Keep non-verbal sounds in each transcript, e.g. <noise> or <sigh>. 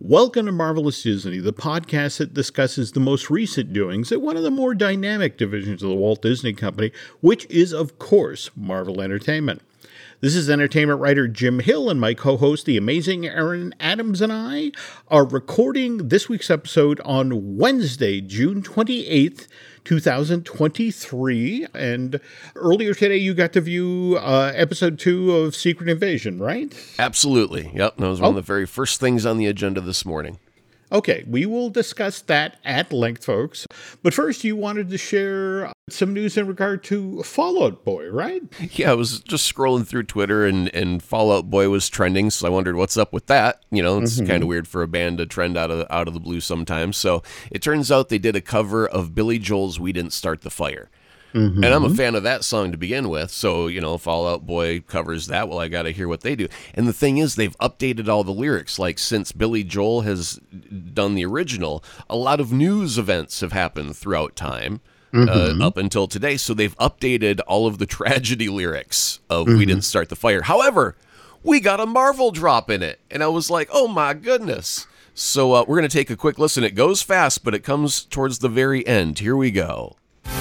Welcome to Marvelous Disney, the podcast that discusses the most recent doings at one of the more dynamic divisions of the Walt Disney Company, which is, of course, Marvel Entertainment. This is entertainment writer Jim Hill, and my co host, the amazing Aaron Adams, and I are recording this week's episode on Wednesday, June 28th, 2023. And earlier today, you got to view uh, episode two of Secret Invasion, right? Absolutely. Yep. That was one oh. of the very first things on the agenda this morning. Okay, we will discuss that at length, folks. But first, you wanted to share some news in regard to Fallout Boy, right? Yeah, I was just scrolling through Twitter and, and Fall Out Boy was trending, so I wondered what's up with that. You know, it's mm-hmm. kind of weird for a band to trend out of out of the blue sometimes. So it turns out they did a cover of Billy Joel's "We Didn't Start the Fire." Mm-hmm. And I'm a fan of that song to begin with. So, you know, Fall Out Boy covers that. Well, I got to hear what they do. And the thing is, they've updated all the lyrics. Like, since Billy Joel has done the original, a lot of news events have happened throughout time. Uh, mm-hmm. Uh, up until today. So they've updated all of the tragedy lyrics of mm-hmm. We Didn't Start the Fire. However, we got a Marvel drop in it. And I was like, oh my goodness. So uh, we're going to take a quick listen. It goes fast, but it comes towards the very end. Here we go.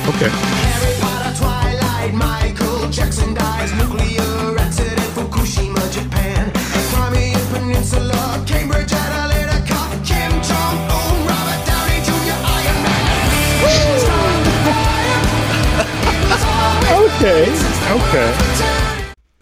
Okay. Harry Potter, Twilight, Michael Jackson dies, nuclear accident, Fukushima, Japan, Crimean Peninsula, Cambridge Analytica, Kim Jong Un, Robert Downey Jr., Iron Man. okay, okay.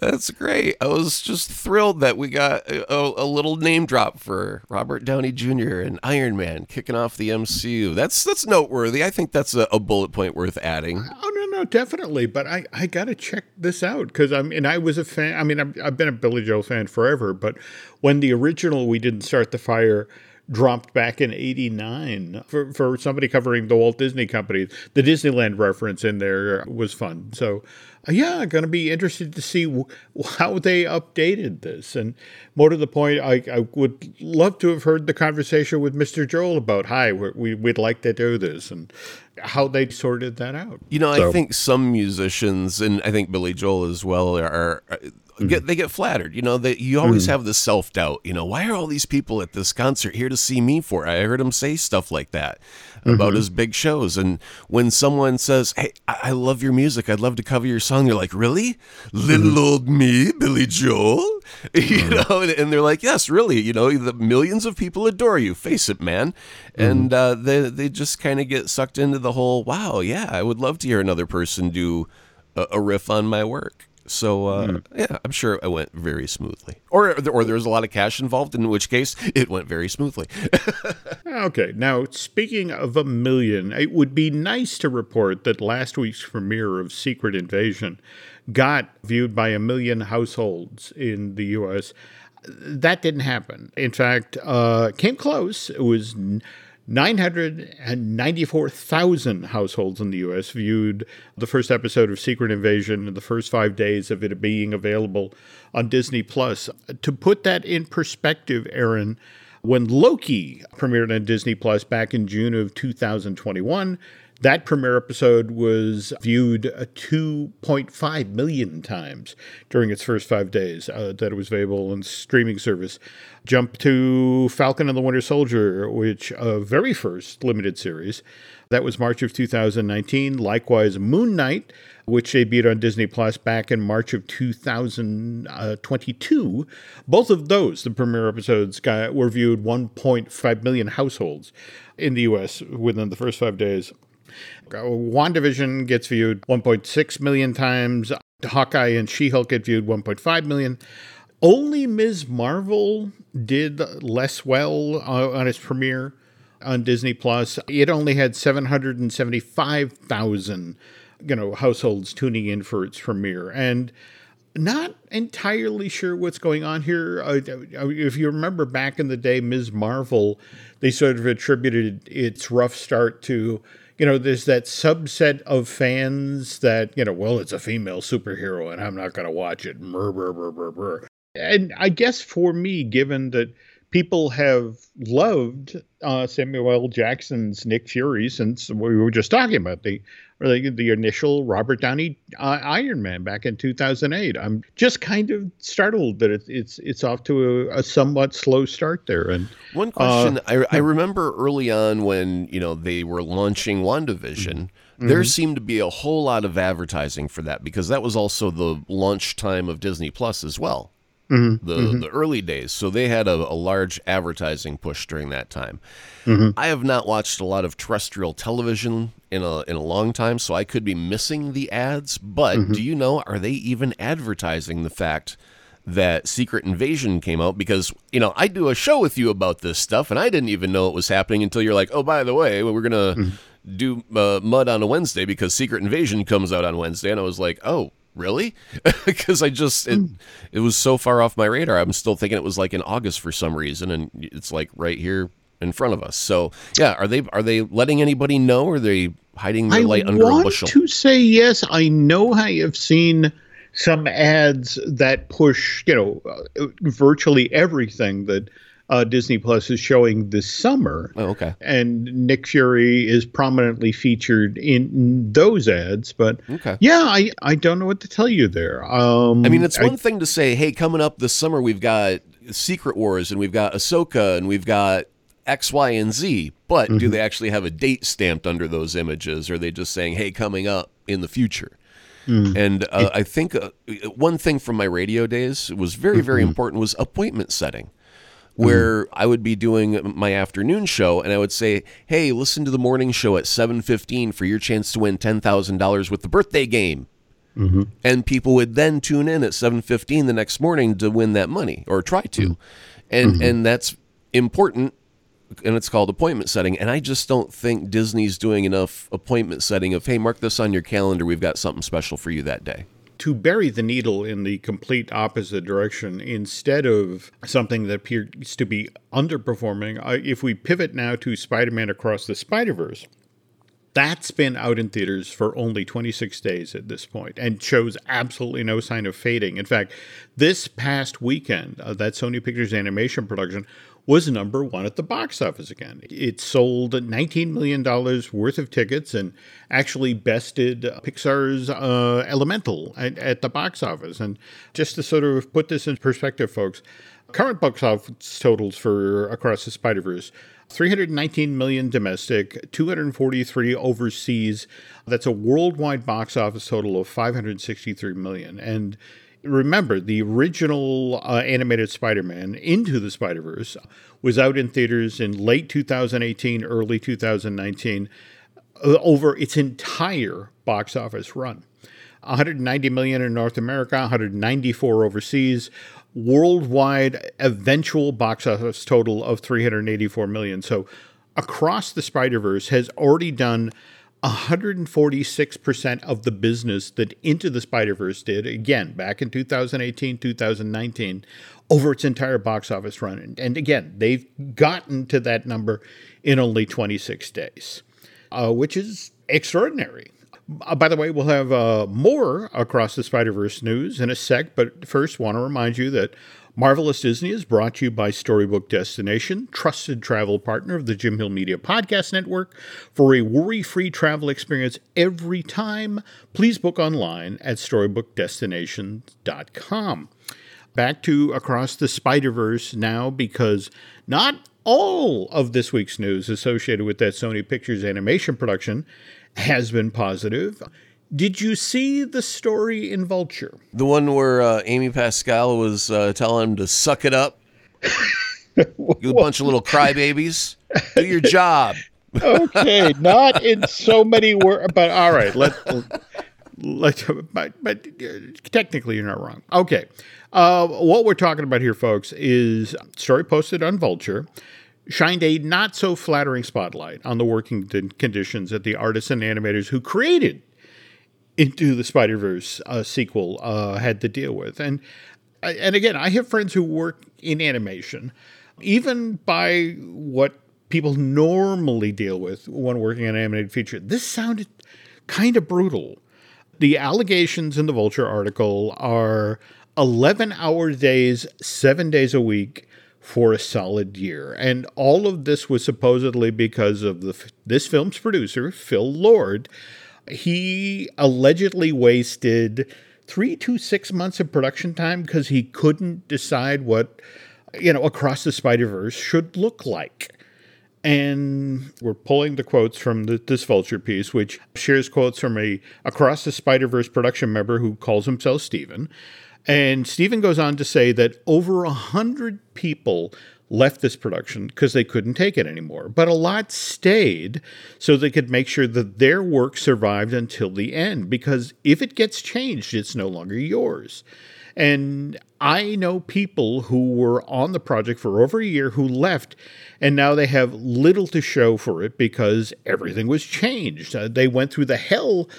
That's great. I was just thrilled that we got a, a, little name drop for Robert Downey Jr. and Iron Man kicking off the MCU. That's that's noteworthy. I think that's a, a bullet point worth adding. Oh no, no, definitely. But I, I got to check this out because I mean I was a fan. I mean I've, I've been a Billy Joel fan forever. But when the original "We Didn't Start the Fire" dropped back in 89 for, for somebody covering the Walt Disney Company. The Disneyland reference in there was fun. So, yeah, going to be interested to see w- how they updated this. And more to the point, I, I, would love to have heard the conversation with Mr. Joel about, hi, we, would like to do this, and how they sorted that out. You know, so. I think some musicians, and I think Billy Joel as well, are, are mm-hmm. get they get flattered. You know, that you always mm-hmm. have the self doubt. You know, why are all these people at this concert here to see me for? I heard him say stuff like that about mm-hmm. his big shows. And when someone says, "Hey, I-, I love your music. I'd love to cover your song," you're like, "Really, little mm-hmm. old me, Billy Joel?" <laughs> you mm-hmm. know, and, and, they're like, "Yes, really. You know, the millions of people adore you. Face it, man." And uh, they they just kind of get sucked into the whole. Wow, yeah, I would love to hear another person do a, a riff on my work. So uh, mm. yeah, I'm sure it went very smoothly. Or or there was a lot of cash involved, in which case it went very smoothly. <laughs> okay, now speaking of a million, it would be nice to report that last week's premiere of Secret Invasion got viewed by a million households in the U.S. That didn't happen. In fact, uh, came close. It was. 994,000 households in the US viewed the first episode of Secret Invasion in the first five days of it being available on Disney Plus. To put that in perspective, Aaron, when Loki premiered on Disney Plus back in June of 2021, that premiere episode was viewed 2.5 million times during its first five days uh, that it was available on streaming service. Jump to Falcon and the Winter Soldier, which a uh, very first limited series. That was March of 2019. Likewise, Moon Knight, which debuted on Disney Plus back in March of 2022. Both of those, the premiere episodes, got, were viewed 1.5 million households in the U.S. within the first five days. WandaVision gets viewed 1.6 million times. Hawkeye and She Hulk get viewed 1.5 million. Only Ms. Marvel did less well uh, on its premiere on Disney Plus. It only had 775,000, you know, households tuning in for its premiere. And not entirely sure what's going on here. Uh, if you remember back in the day, Ms. Marvel, they sort of attributed its rough start to, you know, there's that subset of fans that, you know, well, it's a female superhero and I'm not going to watch it. Brr, brr, brr, brr, brr. And I guess for me, given that people have loved uh, Samuel Jackson's Nick Fury since we were just talking about the the, the initial Robert Downey uh, Iron Man back in 2008. I'm just kind of startled that it's it's it's off to a, a somewhat slow start there. And one question uh, I, I remember early on when you know they were launching WandaVision. Mm-hmm. There seemed to be a whole lot of advertising for that because that was also the launch time of Disney Plus as well. Mm-hmm. The, mm-hmm. the early days. So they had a, a, large advertising push during that time. Mm-hmm. I have not watched a lot of terrestrial television in a in a long time, so I could be missing the ads. But mm-hmm. do you know? Are they even advertising the fact? that Secret Invasion came out because, you know, I do a show with you about this stuff and I didn't even know it was happening until you're like, oh, by the way, we're going to mm-hmm. do uh, Mud on a Wednesday because Secret Invasion comes out on Wednesday. And I was like, oh, really? <laughs> Because I just, it, mm. it was so far off my radar. I'm still thinking it was like in August for some reason. And it's like right here in front of us. So yeah, are they are they letting anybody know? Or are they hiding their I light under a bushel? to say yes. I know I have seen some ads that push you know uh, virtually everything that uh, Disney Plus is showing this summer. Oh, okay. And Nick Fury is prominently featured in those ads. But okay. yeah, I, I don't know what to tell you there. Um, I mean, it's one I, thing to say, hey, coming up this summer, we've got Secret Wars and we've got Ahsoka and we've got X, Y, and Z, but mm-hmm. do they actually have a date stamped under those images? Or are they just saying, hey, coming up in the future? Mm. And uh, I think uh, one thing from my radio days was very, very mm-hmm. important was appointment setting. Where mm-hmm. I would be doing my afternoon show, and I would say, "Hey, listen to the morning show at seven fifteen for your chance to win ten thousand dollars with the birthday game." Mm-hmm. And people would then tune in at seven fifteen the next morning to win that money or try to, mm-hmm. and mm-hmm. and that's important and it's called appointment setting. And I just don't think Disney's doing enough appointment setting of, hey, mark this on your calendar. We've got something special for you that day. To bury the needle in the complete opposite direction, instead of something that appears to be underperforming, if we pivot now to Spider Man Across the Spider Verse, that's been out in theaters for only 26 days at this point and shows absolutely no sign of fading. In fact, this past weekend, uh, that Sony Pictures animation production was number one at the box office again. It sold $19 million worth of tickets and actually bested Pixar's uh, Elemental at, at the box office. And just to sort of put this in perspective, folks, current box office totals for Across the Spider Verse 319 million domestic, 243 overseas. That's a worldwide box office total of 563 million. And remember, the original uh, animated Spider Man, Into the Spider Verse, was out in theaters in late 2018, early 2019, uh, over its entire box office run. 190 million in North America, 194 overseas, worldwide eventual box office total of 384 million. So, across the Spider Verse has already done 146% of the business that Into the Spider Verse did, again, back in 2018, 2019, over its entire box office run. And again, they've gotten to that number in only 26 days, uh, which is extraordinary. Uh, by the way, we'll have uh, more Across the Spider Verse news in a sec, but first, want to remind you that Marvelous Disney is brought to you by Storybook Destination, trusted travel partner of the Jim Hill Media Podcast Network. For a worry free travel experience every time, please book online at StorybookDestination.com. Back to Across the Spider Verse now, because not all of this week's news associated with that Sony Pictures animation production has been positive. Did you see the story in Vulture? The one where uh, Amy Pascal was uh, telling him to suck it up? <laughs> you a bunch of little crybabies. Do your job. okay, not in so many words, but all right. Let let but but uh, technically you're not wrong. Okay, uh, what we're talking about here, folks, is story posted on Vulture shined a not so flattering spotlight on the working conditions of the artists and animators who created Into the Spider Verse uh, sequel uh, had to deal with, and and again, I have friends who work in animation, even by what people normally deal with when working on an animated feature. This sounded kind of brutal. The allegations in the Vulture article are 11 hour days, seven days a week for a solid year. And all of this was supposedly because of the this film's producer, Phil Lord. He allegedly wasted three to six months of production time because he couldn't decide what, you know, Across the Spider Verse should look like. And we're pulling the quotes from the, this Vulture piece, which shares quotes from a Across the Spider Verse production member who calls himself Steven. And Steven goes on to say that over a hundred people left this production because they couldn't take it anymore. But a lot stayed so they could make sure that their work survived until the end, because if it gets changed, it's no longer yours. And I know people who were on the project for over a year who left, and now they have little to show for it because everything was changed. Uh, they went through the hell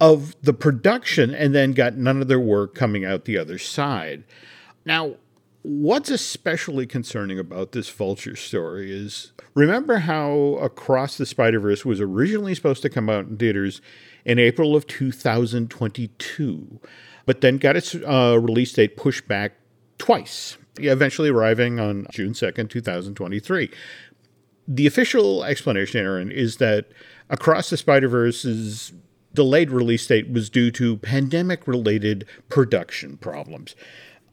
of the production and then got none of their work coming out the other side. Now, what's especially concerning about this vulture story is remember how Across the Spider Verse was originally supposed to come out in theaters in April of 2022, but then got its uh, release date pushed back twice, eventually arriving on June 2nd, 2023. The official explanation, Aaron, is that Across the Spider Verse's delayed release date was due to pandemic related production problems.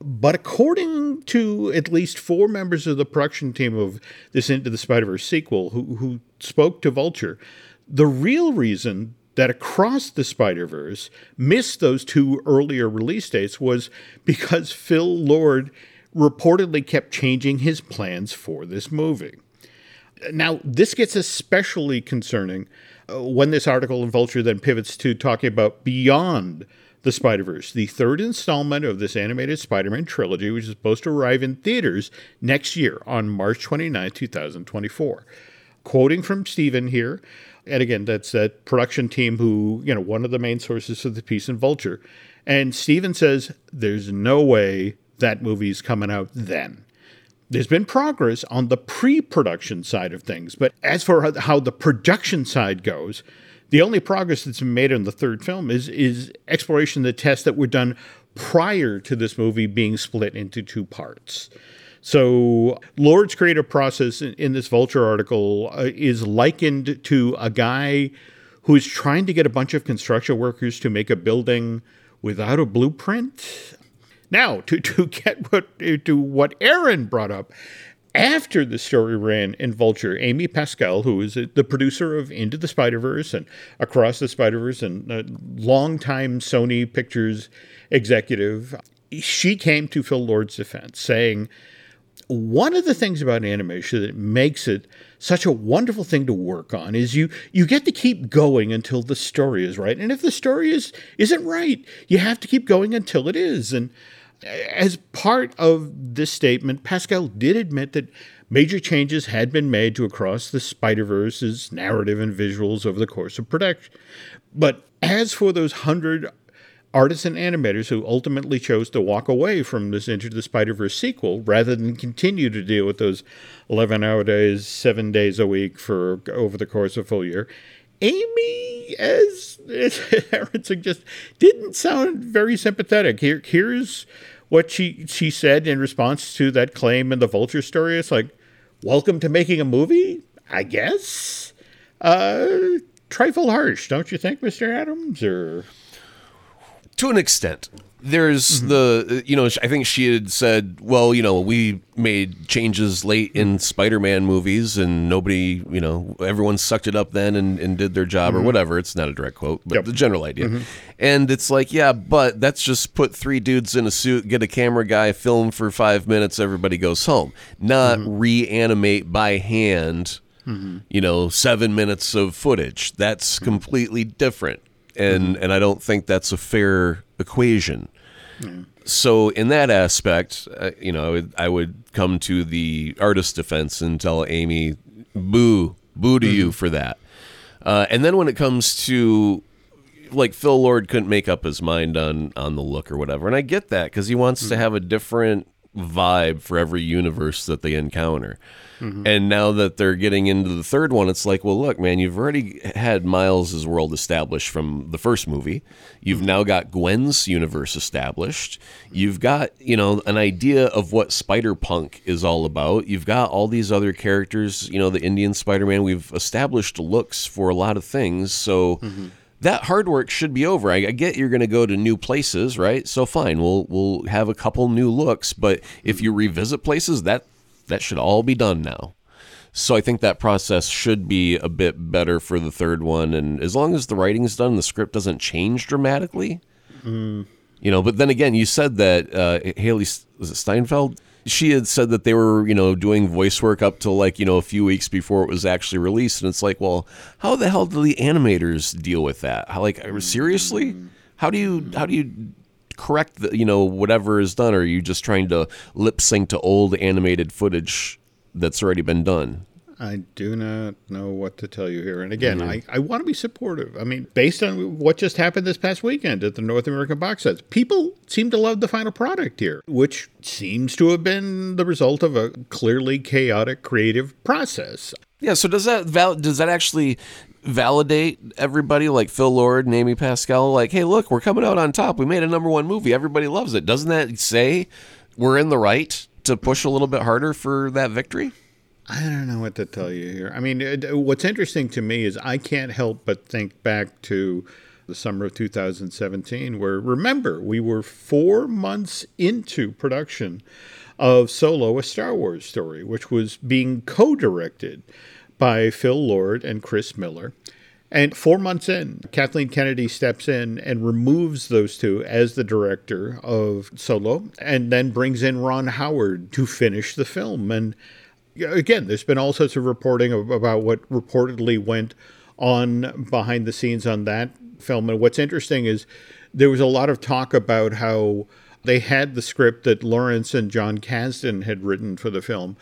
But according to at least four members of the production team of this Into the Spider Verse sequel who, who spoke to Vulture, the real reason that Across the Spider Verse missed those two earlier release dates was because Phil Lord reportedly kept changing his plans for this movie. Now, this gets especially concerning uh, when this article in Vulture then pivots to talking about beyond the Spider Verse, the third installment of this animated Spider Man trilogy, which is supposed to arrive in theaters next year on March 29, 2024. Quoting from Steven here, and again, that's that production team who, you know, one of the main sources of the piece in Vulture. And Steven says there's no way that movie's coming out then. There's been progress on the pre production side of things, but as for how the production side goes, the only progress that's been made on the third film is is exploration of the tests that were done prior to this movie being split into two parts. So, Lord's creative process in, in this Vulture article uh, is likened to a guy who is trying to get a bunch of construction workers to make a building without a blueprint. Now, to, to get what to what Aaron brought up, after the story ran in Vulture, Amy Pascal, who is the producer of Into the Spider Verse and Across the Spider Verse and a longtime Sony Pictures executive, she came to Phil Lord's defense, saying, one of the things about animation that makes it such a wonderful thing to work on is you you get to keep going until the story is right. And if the story is isn't right you have to keep going until it is. And as part of this statement, Pascal did admit that major changes had been made to Across the Spider Verse's narrative and visuals over the course of production. But as for those hundred artists and animators who ultimately chose to walk away from this Into the Spider Verse sequel rather than continue to deal with those 11 hour days, seven days a week for over the course of a full year, Amy, as, <laughs> Aaron suggests, didn't sound very sympathetic. Here, here's what she she said in response to that claim in the Vulture story. is like, welcome to making a movie, I guess. Uh, trifle harsh, don't you think, Mister Adams? Or to an extent, there's mm-hmm. the you know I think she had said, well, you know, we made changes late in Spider-Man movies, and nobody, you know, everyone sucked it up then and, and did their job mm-hmm. or whatever. It's not a direct quote, but yep. the general idea. Mm-hmm. And it's like, yeah, but that's just put three dudes in a suit, get a camera guy, film for five minutes, everybody goes home. Not mm-hmm. reanimate by hand. Mm-hmm. You know, seven minutes of footage. That's mm-hmm. completely different and mm-hmm. and I don't think that's a fair equation. Mm. So in that aspect, uh, you know, I would, I would, come to the artist defense and tell Amy, "Boo, boo to mm. you for that." Uh, and then when it comes to like Phil Lord couldn't make up his mind on on the look or whatever, and I get that because he wants mm-hmm. to have a different vibe for every universe that they encounter. Mm-hmm. And now that they're getting into the third one, it's like, well, look, man, you've already had Miles's world established from the first movie. You've mm-hmm. now got Gwen's universe established. You've got, you know, an idea of what Spider Punk is all about. You've got all these other characters, you know, the Indian Spider Man. We've established looks for a lot of things. So. Mm-hmm that hard work should be over. I, I get you're going to go to new places, right? So fine, we'll we'll have a couple new looks, but if you revisit places, that that should all be done now. So I think that process should be a bit better for the third one, and as long as the writing's done, the script doesn't change dramatically. Mm. You know, but then again, you said that uh, Hailee was it Steinfeld she had said that they were, you know, doing voice work up till like, you know, a few weeks before it was actually released. And it's like, well, how the hell do the animators deal with that? How, like, seriously? How do you, how do you correct the, you know, whatever is done? Or are you just trying to lip sync to old animated footage that's already been done? I do not know what to tell you here. And again, mm-hmm. I, I want to be supportive. I mean, based on what just happened this past weekend at the North American box sets, people seem to love the final product here, which seems to have been the result of a clearly chaotic creative process. Yeah, so does that val- does that actually validate everybody like Phil Lord and Amy Pascal like, "Hey, look, we're coming out on top. We made a number 1 movie. Everybody loves it." Doesn't that say we're in the right to push a little bit harder for that victory? I don't know what to tell you here. I mean, it, what's interesting to me is I can't help but think back to the summer of 2017, where remember, we were four months into production of Solo, a Star Wars story, which was being co directed by Phil Lord and Chris Miller. And four months in, Kathleen Kennedy steps in and removes those two as the director of Solo, and then brings in Ron Howard to finish the film. And again, there's been all sorts of reporting about what reportedly went on behind the scenes on that film. And what's interesting is there was a lot of talk about how they had the script that Lawrence and Jon Kasdan had written for the film.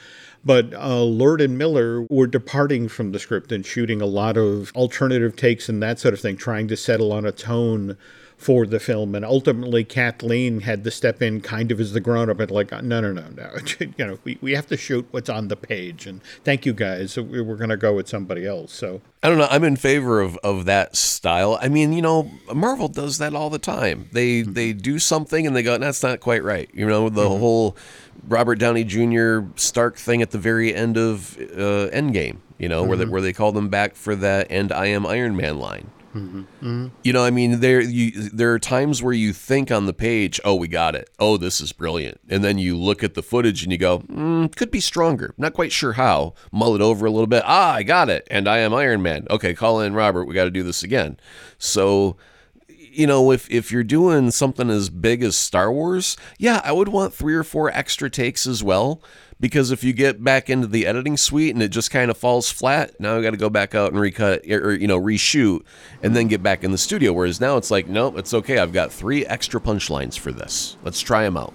But uh, Lord and Miller were departing from the script and shooting a lot of alternative takes and that sort of thing, trying to settle on a tone for the film. And ultimately, Kathleen had to step in kind of as the grown up and like, no, no, no, no. <laughs> you know, we, we have to shoot what's on the page. And thank you guys. We're going to go with somebody else. So I don't know. I'm in favor of, of that style. I mean, you know, Marvel does that all the time. They mm-hmm. they do something and they go, that's not quite right. You know, the mm-hmm. whole Robert Downey Jr. Stark thing at the very end of uh, Endgame. You know, mm-hmm. where they where they call them back for that and I am Iron Man line. Mm-hmm. Mm-hmm. You know, I mean, there you there are times where you think on the page, "Oh, we got it. Oh, this is brilliant," and then you look at the footage and you go, mm, "Could be stronger." Not quite sure how. Mull it over a little bit. Ah, I got it, and I am Iron Man. Okay, call in Robert. We got to do this again. So you know, if if you're doing something as big as Star Wars, yeah, I would want three or four extra takes as well because if you get back into the editing suite and it just kind of falls flat, now I got to go back out and recut or you know reshoot and then get back in the studio. Whereas now it's like, nope, it's okay. I've got three extra punchlines for this. Let's try them out.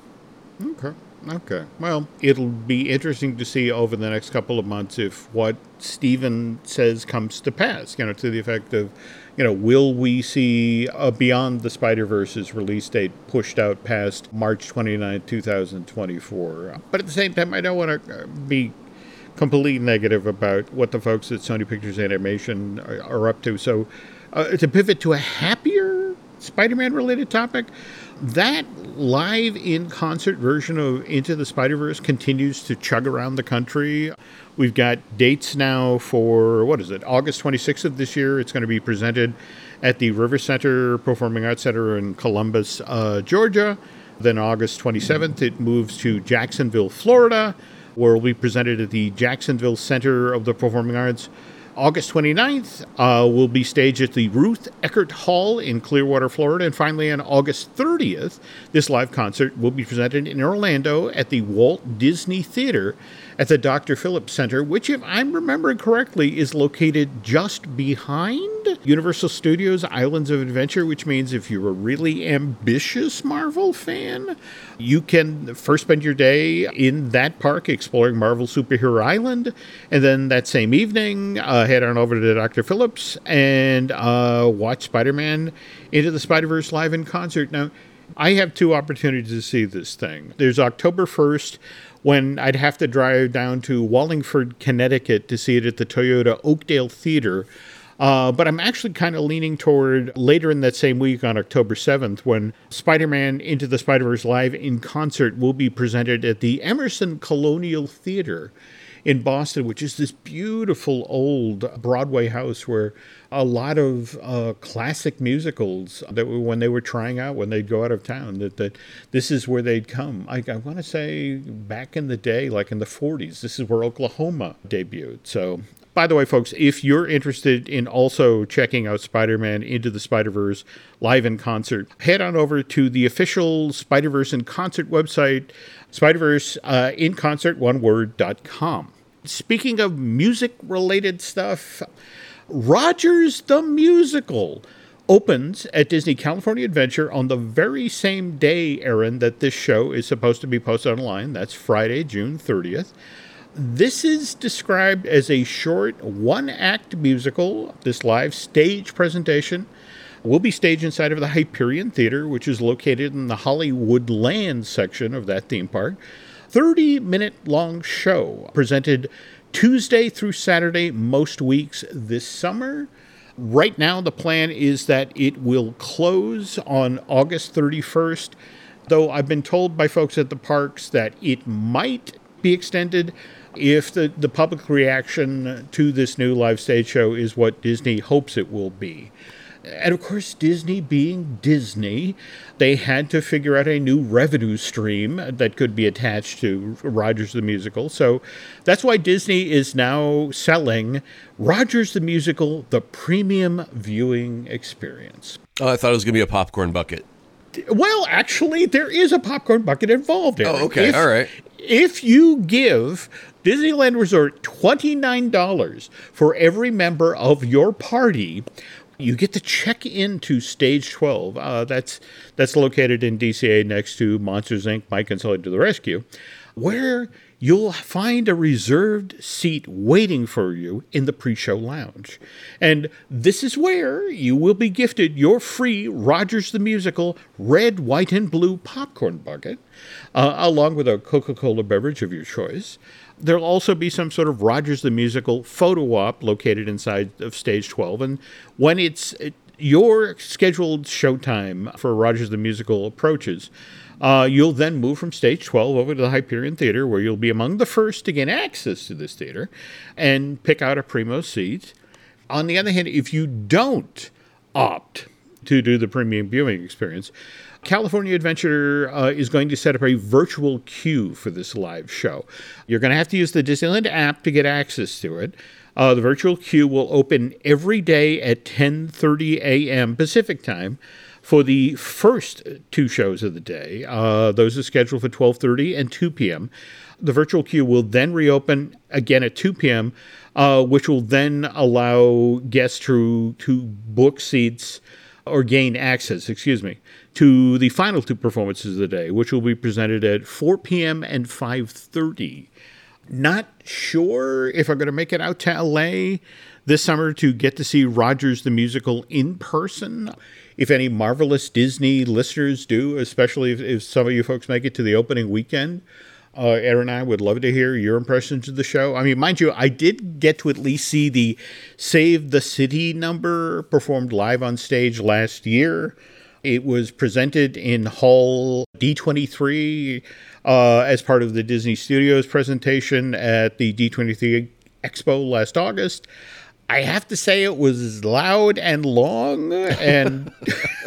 Okay. Okay. Well, it'll be interesting to see over the next couple of months if what Steven says comes to pass. You know, to the effect of you know, will we see a Beyond the Spider Verse's release date pushed out past March 29, 2024? But at the same time, I don't want to uh, be completely negative about what the folks at Sony Pictures Animation are, are up to. So, uh, to pivot to a happier Spider Man related topic, that live in concert version of Into the Spider Verse continues to chug around the country. We've got dates now for what is it, August 26th of this year. It's going to be presented at the River Center Performing Arts Center in Columbus, uh, Georgia. Then August 27th, it moves to Jacksonville, Florida, where it will be presented at the Jacksonville Center of the Performing Arts. August 29th uh, will be staged at the Ruth Eckerd Hall in Clearwater, Florida. And finally, on August 30th, this live concert will be presented in Orlando at the Walt Disney Theater at the Dr. Phillips Center, which, if I'm remembering correctly, is located just behind Universal Studios Islands of Adventure, which means if you're a really ambitious Marvel fan, you can first spend your day in that park exploring Marvel Superhero Island, and then that same evening, uh, head on over to Dr. Phillips and uh, watch Spider Man Into the Spider Verse live in concert. Now, I have two opportunities to see this thing. There's October 1st when I'd have to drive down to Wallingford, Connecticut to see it at the Toyota Oakdale Theater. Uh, but I'm actually kind of leaning toward later in that same week on October 7th when Spider Man Into the Spider Verse Live in concert will be presented at the Emerson Colonial Theater in Boston, which is this beautiful old Broadway house where a lot of uh, classic musicals that were, when they were trying out when they'd go out of town that, that this is where they'd come. I, I want to say back in the day, like in the 40s, this is where Oklahoma debuted. So by the way, folks, if you're interested in also checking out Spider Man Into the Spider Verse live in concert, head on over to the official Spider Verse in concert website, Spider Verse uh, in concert, one word.com. Speaking of music related stuff, Rogers the Musical opens at Disney California Adventure on the very same day, Aaron, that this show is supposed to be posted online. That's Friday, June 30th. This is described as a short one act musical. This live stage presentation will be staged inside of the Hyperion Theater, which is located in the Hollywood Land section of that theme park. 30 minute long show presented Tuesday through Saturday most weeks this summer. Right now, the plan is that it will close on August 31st, though I've been told by folks at the parks that it might be extended if the, the public reaction to this new live stage show is what Disney hopes it will be. And of course, Disney being Disney, they had to figure out a new revenue stream that could be attached to Rogers the Musical. So that's why Disney is now selling Rogers the Musical, the premium viewing experience. Oh, I thought it was going to be a popcorn bucket. Well, actually, there is a popcorn bucket involved. Eric. Oh, okay. If, All right. If you give Disneyland Resort $29 for every member of your party, you get to check into Stage 12. Uh, that's that's located in DCA next to Monsters Inc. Mike and Sully to the Rescue, where you'll find a reserved seat waiting for you in the pre-show lounge. And this is where you will be gifted your free Rogers the Musical red, white, and blue popcorn bucket, uh, along with a Coca-Cola beverage of your choice. There'll also be some sort of Rogers the Musical photo op located inside of Stage 12. And when it's it, your scheduled showtime for Rogers the Musical approaches, uh, you'll then move from Stage 12 over to the Hyperion Theater, where you'll be among the first to gain access to this theater and pick out a primo seat. On the other hand, if you don't opt to do the premium viewing experience, California Adventure uh, is going to set up a virtual queue for this live show. You're going to have to use the Disneyland app to get access to it. Uh, the virtual queue will open every day at 10:30 a.m. Pacific time for the first two shows of the day. Uh, those are scheduled for 12:30 and 2 p.m. The virtual queue will then reopen again at 2 p.m., uh, which will then allow guests to to book seats or gain access, excuse me, to the final two performances of the day, which will be presented at 4 p.m. and 5:30. Not sure if I'm going to make it out to LA this summer to get to see Rogers the musical in person. If any marvelous Disney listeners do, especially if, if some of you folks make it to the opening weekend, uh, Aaron and I would love to hear your impressions of the show. I mean, mind you, I did get to at least see the Save the City number performed live on stage last year. It was presented in Hall D23 uh, as part of the Disney Studios presentation at the D23 Expo last August. I have to say it was loud and long and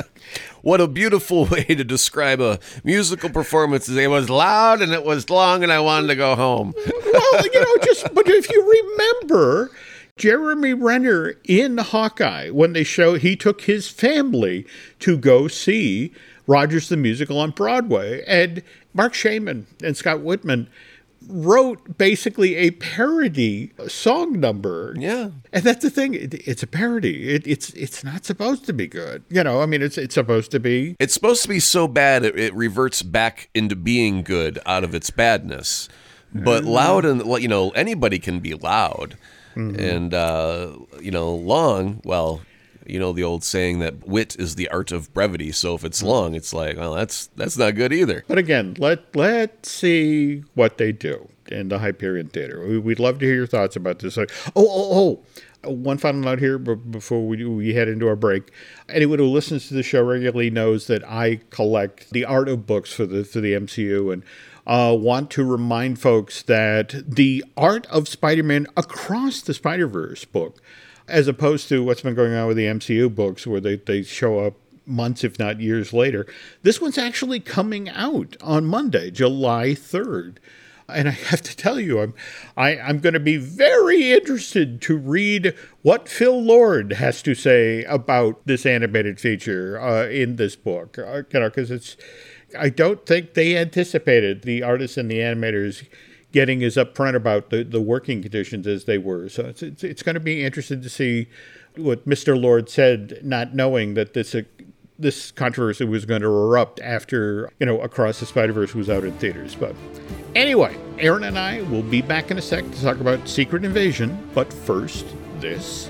<laughs> what a beautiful way to describe a musical performance. It was loud and it was long, and I wanted to go home. well, you know, just but if you remember. Jeremy Renner in Hawkeye, when they show he took his family to go see Rogers the Musical on Broadway. And Marc Shaiman and Scott Wittman wrote basically a parody song number. Yeah. And that's the thing. It, it's a parody. It, it's it's not supposed to be good. You know, I mean, it's it's supposed to be. It's supposed to be so bad it, it reverts back into being good out of its badness. But loud and you know anybody can be loud, Mm-hmm. and uh, you know long. Well, you know the old saying that wit is the art of brevity. So if Mm-hmm. it's long, it's like well that's that's not good either. But again, let let's see what they do in the Hyperion Theater. We, we'd love to hear your thoughts about this. Like, oh, oh, oh. One final note here before we, we head into our break. Anyone who listens to the show regularly knows that I collect the art of books for the for the MCU and uh, want to remind folks that the art of Spider-Man across the Spider-Verse book, as opposed to what's been going on with the MCU books where they, they show up months, if not years later. This one's actually coming out on Monday, July 3rd. And I have to tell you, I'm I, I'm going to be very interested to read what Phil Lord has to say about this animated feature uh, in this book. Uh, you know, because it's I don't think they anticipated the artists and the animators getting as upfront about the, the working conditions as they were. So it's, it's, it's going to be interesting to see what Mr. Lord said, not knowing that this uh, this controversy was going to erupt after you know Across the Spider Verse was out in theaters. But anyway, Aaron and I will be back in a sec to talk about Secret Invasion. But first, this.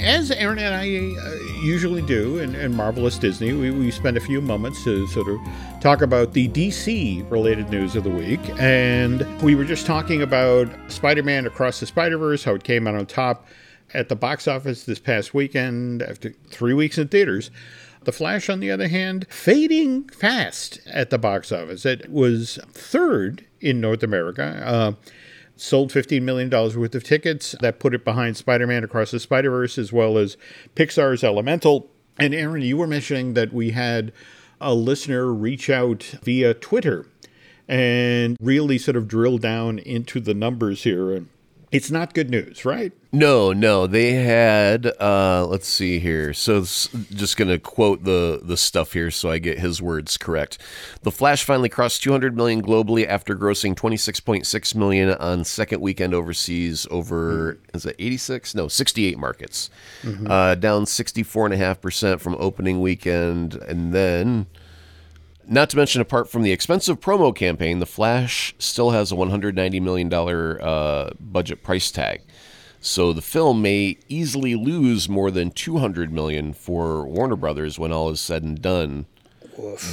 As Aaron and I uh, usually do in, Marvelous Disney, we, we spend a few moments to sort of talk about the DC related news of the week. And we were just talking about Spider Man Across the Spider Verse, how it came out on top at the box office this past weekend after three weeks in theaters. The Flash, on the other hand, fading fast at the box office. It was third in North America. Uh, sold $15 million worth of tickets. That put it behind Spider Man Across the Spider Verse, as well as Pixar's Elemental. And Aaron, you were mentioning that we had a listener reach out via Twitter and really sort of drill down into the numbers here. And it's not good news, right? No, no, they had. Uh, let's see here. So, just gonna quote the the stuff here, so I get his words correct. The Flash finally crossed 200 million globally after grossing 26.6 million on second weekend overseas over is it 86? No, 68 markets, uh, down 64.5 percent from opening weekend, and then. Not to mention, apart from the expensive promo campaign, The Flash still has a $190 million uh, budget price tag. So the film may easily lose more than 200 million for Warner Brothers when all is said and done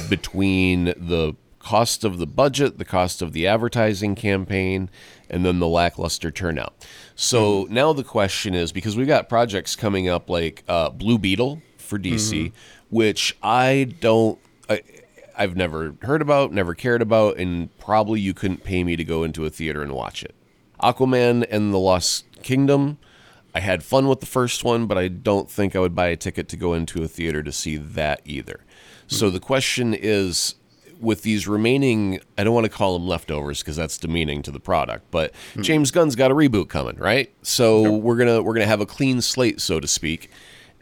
between the cost of the budget, the cost of the advertising campaign, and then the lackluster turnout. So now the question is because we've got projects coming up like uh, Blue Beetle for DC, which I don't. I've never heard about, never cared about, and probably you couldn't pay me to go into a theater and watch it. Aquaman and the Lost Kingdom. I had fun with the first one, but I don't think I would buy a ticket to go into a theater to see that either. So hmm. the question is with these remaining I don't want to call them leftovers because that's demeaning to the product, but hmm. James Gunn's got a reboot coming, right? So we're going to we're going to have a clean slate so to speak.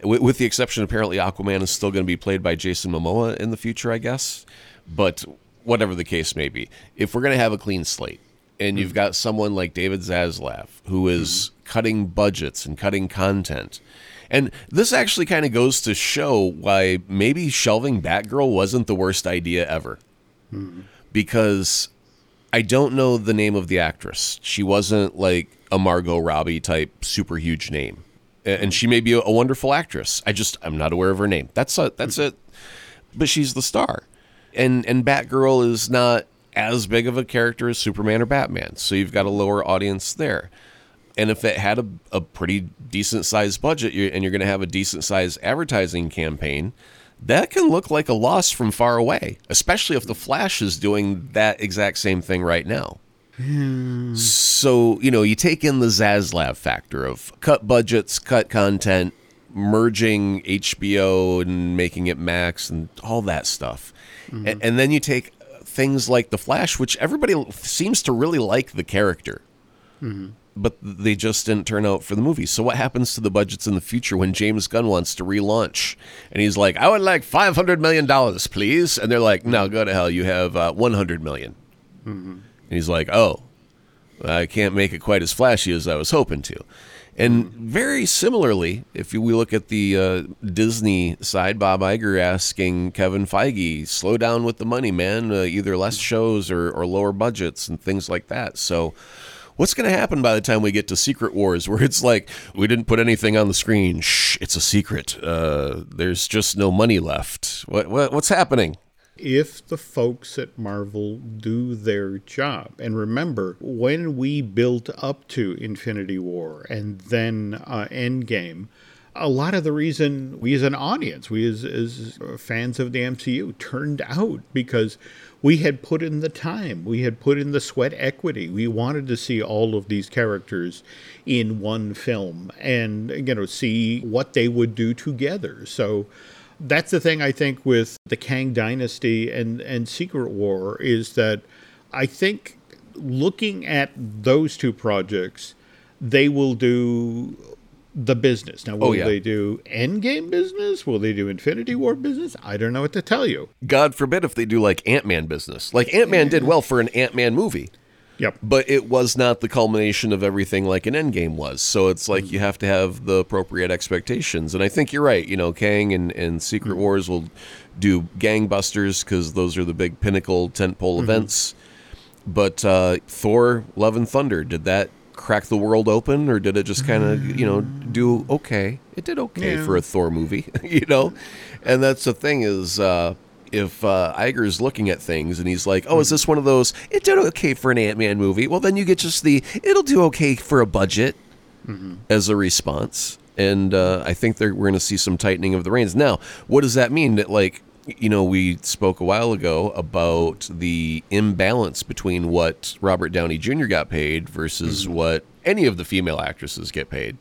With, with the exception apparently Aquaman is still going to be played by Jason Momoa in the future, I guess. But whatever the case may be, if we're going to have a clean slate, and you've hmm. got someone like David Zaslav who hmm. is cutting budgets and cutting content. And this actually kind of goes to show why maybe shelving Batgirl wasn't the worst idea ever. Hmm. Because I don't know the name of the actress. She wasn't like a Margot Robbie type super huge name. And she may be a a wonderful actress. I just I'm not aware of her name. That's a, that's it. But she's the star. And and Batgirl is not as big of a character as Superman or Batman. So you've got a lower audience there. And if it had a, a pretty decent sized budget you're, and you're going to have a decent sized advertising campaign, that can look like a loss from far away, especially if the Flash is doing that exact same thing right now. So, you know, you take in the Zaslav factor of cut budgets, cut content, merging HBO and making it Max and all that stuff. And, mm-hmm. and then you take things like The Flash, which everybody seems to really like the character. Mm-hmm. But they just didn't turn out for the movie. So what happens to the budgets in the future when James Gunn wants to relaunch and he's like, "I would like five hundred million dollars, please," and they're like, "No, go to hell. You have uh, one hundred million. Mm-hmm. And he's like, "Oh, I can't make it quite as flashy as I was hoping to." And very similarly, if we look at the uh, Disney side, Bob Iger asking Kevin Feige, "Slow down with the money, man. Uh, either less shows or, or lower budgets and things like that." So, what's going to happen by the time we get to Secret Wars, <laughs> where it's like we didn't put anything on the screen? Shh, it's a secret. Uh, there's just no money left. What, what what's happening? If the folks at Marvel do their job. And remember, when we built up to Infinity War and then uh, Endgame, a lot of the reason we as an audience, we as, as fans of the MCU, turned out because we had put in the time, we had put in the sweat equity. We wanted to see all of these characters in one film and, you know, see what they would do together. So, that's the thing I think with the Kang Dynasty and and Secret War is that I think looking at those two projects, they will do the business. Now, will Oh, yeah. they do Endgame business? Will they do Infinity War business? I don't know what to tell you. God forbid if they do like Ant Man business. Like Ant Man did well for an Ant Man movie. Yep. but it was not the culmination of everything like an Endgame was. So it's like you have to have the appropriate expectations. And I think you're right. You know, Kang and, and Secret Wars will do gangbusters because those are the big pinnacle tentpole events. But uh, Thor: Love and Thunder did that crack the world open, or did it just kind of you know do okay? It did okay Yeah. for a Thor movie, <laughs> you know. And that's the thing is. Uh, if uh, Iger's looking at things and he's like, "Oh, is this one of those? It did okay for an Ant Man movie." Well, then you get just the "it'll do okay for a budget" as a response, and uh, I think they're, we're going to see some tightening of the reins. Now, what does that mean? That like you know, we spoke a while ago about the imbalance between what Robert Downey Jr. got paid versus what any of the female actresses get paid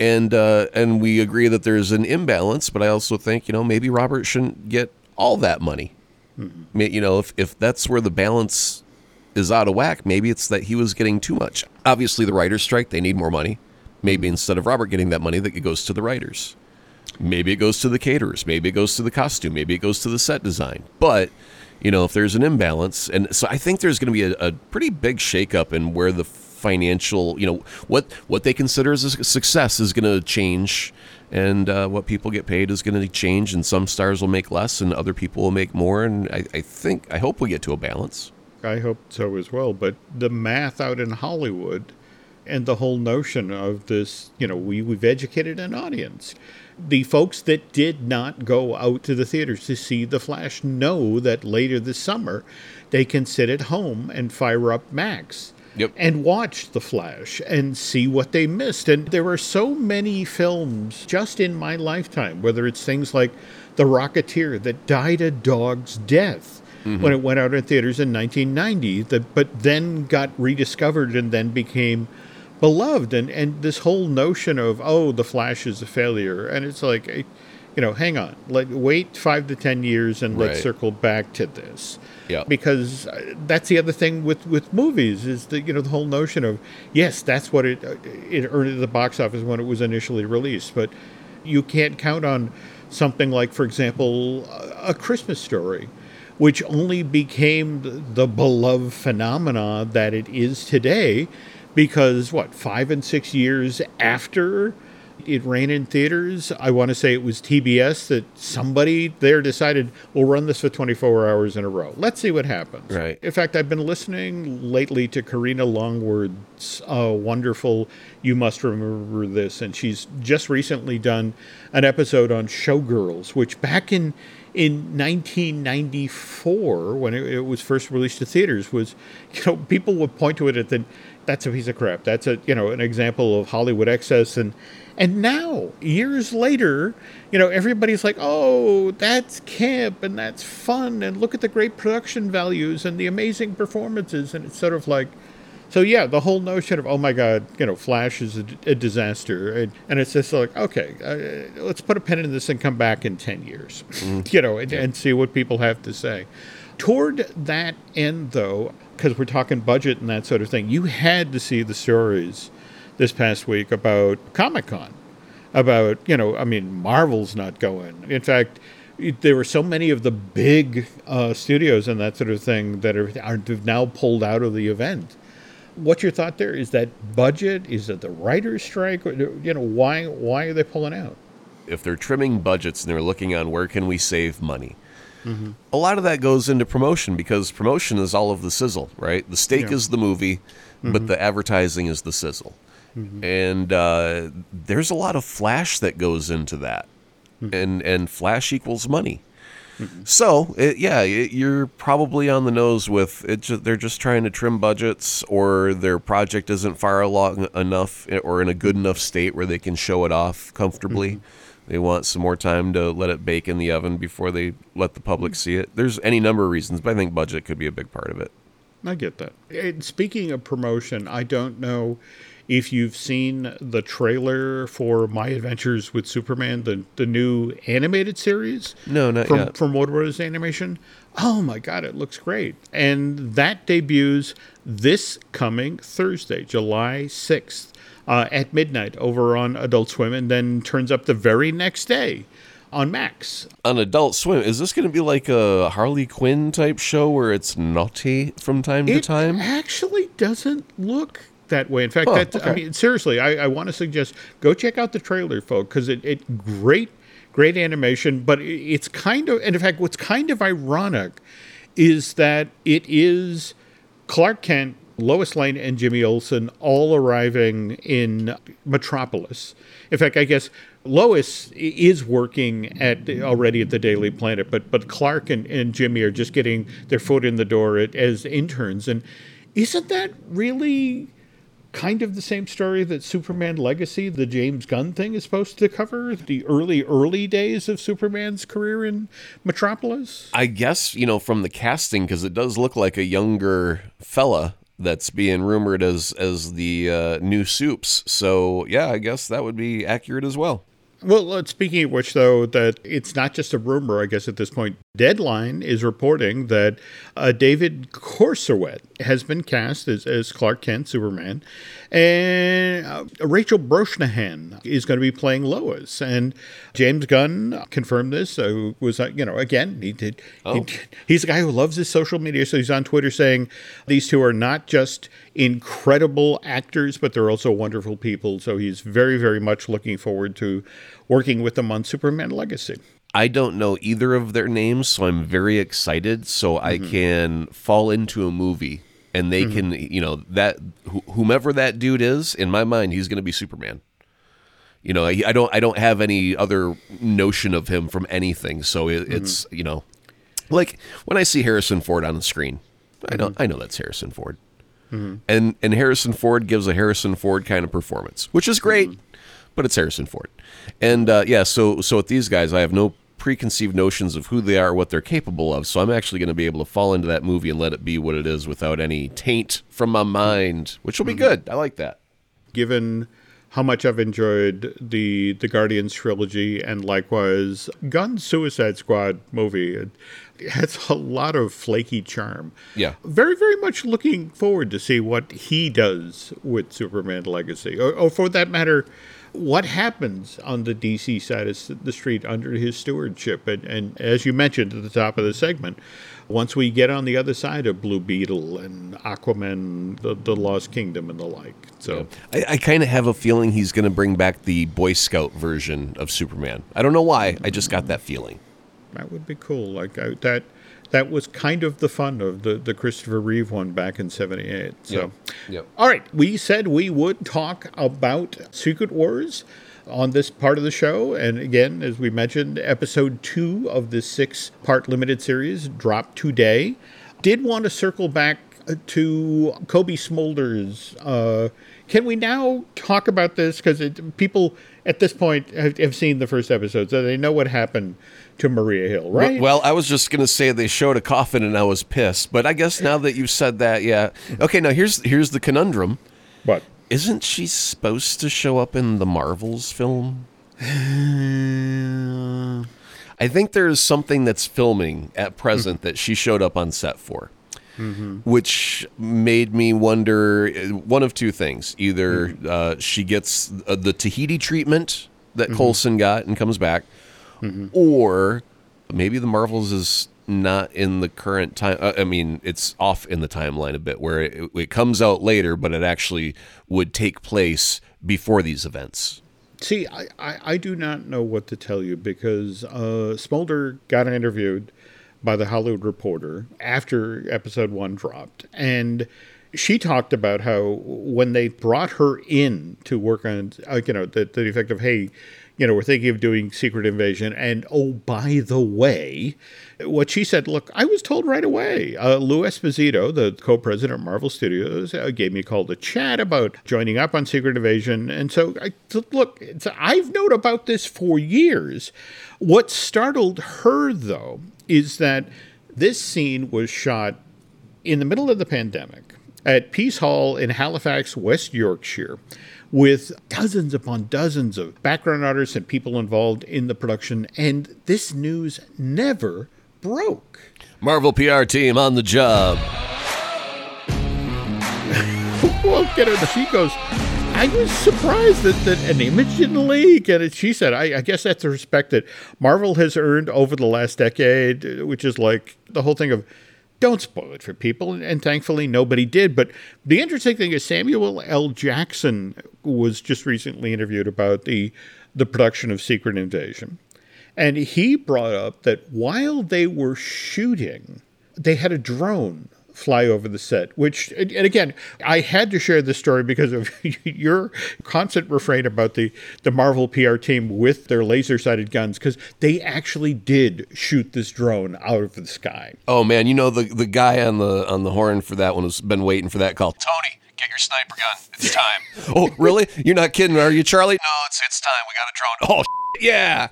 and uh, and we agree that there's an imbalance. But I also think you know maybe Robert shouldn't get all that money. Mm-hmm. Ma- You know, if if that's where the balance is out of whack, maybe it's that he was getting too much. Obviously, the writers' strike; they need more money. Maybe mm-hmm. instead of Robert getting that money, that it goes to the writers. Maybe it goes to the caterers. Maybe it goes to the costume. Maybe it goes to the set design. But you know, if there's an imbalance, and so I think there's going to be a, a pretty big shakeup in where the financial, you know, what what they consider as a success is going to change, and uh, what people get paid is going to change. And some stars will make less, and other people will make more. And I, I think, I hope we get to a balance. I hope so as well. But the math out in Hollywood and the whole notion of this, you know, we, we've educated an audience. The folks that did not go out to the theaters to see The Flash know that later this summer they can sit at home and fire up Max. Yep. And watch The Flash and see what they missed. And there are so many films just in my lifetime, whether it's things like The Rocketeer that died a dog's death mm-hmm. when it went out in theaters in 1990, that, but then got rediscovered and then became beloved. And, and this whole notion of, oh, The Flash is a failure. And it's like, you know, hang on, let wait five to 10 years and let's circle back to this Yeah. because uh, that's the other thing with with movies is the you know the whole notion of yes that's what it it earned at the box office when it was initially released but you can't count on something like for example a christmas story which only became the, beloved phenomena that it is today because what 5 and 6 years after it ran in theaters. I want to say it was TBS that somebody there decided we'll run this for 24 hours in a row. Let's see what happens. Right. In fact, I've been listening lately to Karina Longworth's uh, wonderful "You Must Remember This," and she's just recently done an episode on Showgirls, which back in in 1994 when it, it, was first released to theaters was, you know, people would point to it and think that's a piece of crap. That's a you know an example of Hollywood excess and and now years later, you know, everybody's like, oh, that's camp and that's fun and look at the great production values and the amazing performances and it's sort of like so yeah, the whole notion of oh my god, you know, Flash is a, a disaster, and, and, it's just like okay, uh, let's put a pin in this and come back in ten years, mm. <laughs> you know, and, yeah. and see what people have to say. Toward that end, though, because we're talking budget and that sort of thing, you had to see the stories this past week about Comic Con, about you know, I mean, Marvel's not going. In fact, there were so many of the big uh, studios and that sort of thing that are, are now pulled out of the event what's your thought there? Is that budget? Is it the writer's strike? You know, why why are they pulling out? If they're trimming budgets and they're looking on where can we save money, mm-hmm. a lot of that goes into promotion because promotion is all of the sizzle, right? The steak yeah. is the movie, mm-hmm. but the advertising is the sizzle. Mm-hmm. And uh, there's a lot of flash that goes into that, mm-hmm. and and flash equals money. So, it, yeah, it, you're probably on the nose with it. Just, they're just trying to trim budgets, or their project isn't far along enough, eh, or in a good enough state where they can show it off comfortably. Mm-hmm. They want some more time to let it bake in the oven before they let the public see it. There's any number of reasons, but I think budget could be a big part of it. I get that. And speaking of promotion, I don't know if you've seen the trailer for My Adventures with Superman, the, the new animated series. No, not from, yet. From Warner Bros. Animation. Oh my God, it looks great. And that debuts this coming Thursday, July 6th, uh, at midnight over on Adult Swim, and then turns up the very next day on Max. On Adult Swim, is this going to be like a Harley Quinn type show where it's naughty from time it to time? It actually doesn't look that way. In fact, oh, okay. I mean, seriously, I, I want to suggest go check out the trailer, folks, because it, it great, great animation. But it's kind of, and in fact, what's kind of ironic is that it is Clark Kent, Lois Lane, and Jimmy Olsen all arriving in Metropolis. In fact, I guess Lois is working at already at the Daily Planet, but but Clark and, and Jimmy are just getting their foot in the door at, as interns. And isn't that really kind of the same story that Superman Legacy, the James Gunn thing, is supposed to cover? The early, early days of Superman's career in Metropolis? I guess, you know, from the casting, because it does look like a younger fella that's being rumored as as the uh, new Supes. So yeah, I guess that would be accurate as well. Well, uh, speaking of which, though, that it's not just a rumor, I guess, at this point. Deadline is reporting that uh, David Corenswet has been cast as, as Clark Kent, Superman, and uh, Rachel Brosnahan is going to be playing Lois. And James Gunn confirmed this. Uh, was uh, you know again he did. Oh. He, he's a guy who loves his social media, so he's on Twitter saying these two are not just incredible actors, but they're also wonderful people. So he's very, very much looking forward to working with them on Superman Legacy. I don't know either of their names, so I'm very excited. So mm-hmm. I can fall into a movie and they mm-hmm. can, you know, that wh- whomever that dude is, in my mind, he's going to be Superman. You know, I, I, don't, I don't have any other notion of him from anything. So it, mm-hmm. it's, you know, like when I see Harrison Ford on the screen, I don't, mm-hmm. I know that's Harrison Ford. Mm-hmm. And and Harrison Ford gives a Harrison Ford kind of performance, which is great, mm-hmm. but it's Harrison Ford. And uh, yeah, so so with these guys, I have no preconceived notions of who they are, what they're capable of. So I'm actually going to be able to fall into that movie and let it be what it is without any taint from my mind, which will be mm-hmm. good. I like that. Given how much I've enjoyed the the Guardians trilogy and likewise Gunn Suicide Squad movie It has a lot of flaky charm. Yeah. Very, very much looking forward to see what he does with Superman Legacy. Or, or for that matter, what happens on the DC side of the street under his stewardship. And, and as you mentioned at the top of the segment, once we get on the other side of Blue Beetle and Aquaman, the, the Lost Kingdom, and the like. So yeah. I, I kind of have a feeling he's going to bring back the Boy Scout version of Superman. I don't know why. I just got that feeling that would be cool. Like I, that that was kind of the fun of the, the Christopher Reeve one back in 78. So, yep. Yep. all right, we said we would talk about Secret Wars. on this part of the show. And again, as we mentioned, episode two of the six part limited series dropped today. Did want to circle back to Cobie Smulders. Uh, can we now talk about this? Because people at this point have, have, seen the first episode, so they know what happened to Maria Hill, right? Well, I was just going to say they showed a coffin and I was pissed, but I guess now that you've said that, yeah. Okay, now here's here's the conundrum. What? Isn't she supposed to show up in the Marvels film? <sighs> I think there's something that's filming at present hmm. that she showed up on set for. Mm-hmm. Which made me wonder one of two things. Either mm-hmm. uh, she gets uh, the Tahiti treatment that mm-hmm. Coulson got and comes back, mm-hmm. or maybe the Marvels is not in the current time. Uh, I mean, it's off in the timeline a bit where it, it comes out later, but it actually would take place before these events. See, I, I, I, do not know what to tell you because uh, Smulder got interviewed by the Hollywood Reporter after episode one dropped. And she talked about how when they brought her in to work on, uh, you know, the, the effect of, hey, you know, we're thinking of doing Secret Invasion. And oh, by the way, what she said, look, I was told right away. Uh, Lou D'Esposito, the co president of Marvel Studios, uh, gave me a call to chat about joining up on Secret Invasion. And so, I, look, I've known about this for years. What startled her, though, is that this scene was shot in the middle of the pandemic at Piece Hall in Halifax, West Yorkshire with dozens upon dozens of background artists and people involved in the production, and this news never broke. Marvel PR team on the job. <laughs> Look at her. She goes, I was surprised that, that an image didn't leak. And she said, I, I, guess that's the respect that Marvel has earned over the last decade, which is like the whole thing of don't spoil it for people. And thankfully, nobody did. But the interesting thing is, Samuel L. Jackson was just recently interviewed about the, the production of Secret Invasion. And he brought up that while they were shooting, they had a drone fly over the set, which, and again, I had to share this story because of <laughs> your constant refrain about the, the Marvel PR team with their laser sighted guns, because they actually did shoot this drone out of the sky. Oh man, you know the the guy on the on the horn for that one has been waiting for that call. Tony, get your sniper gun. It's time. <laughs> oh, really? You're not kidding, are you, Charlie? No, it's it's time. We got a drone. Oh, <laughs> yeah.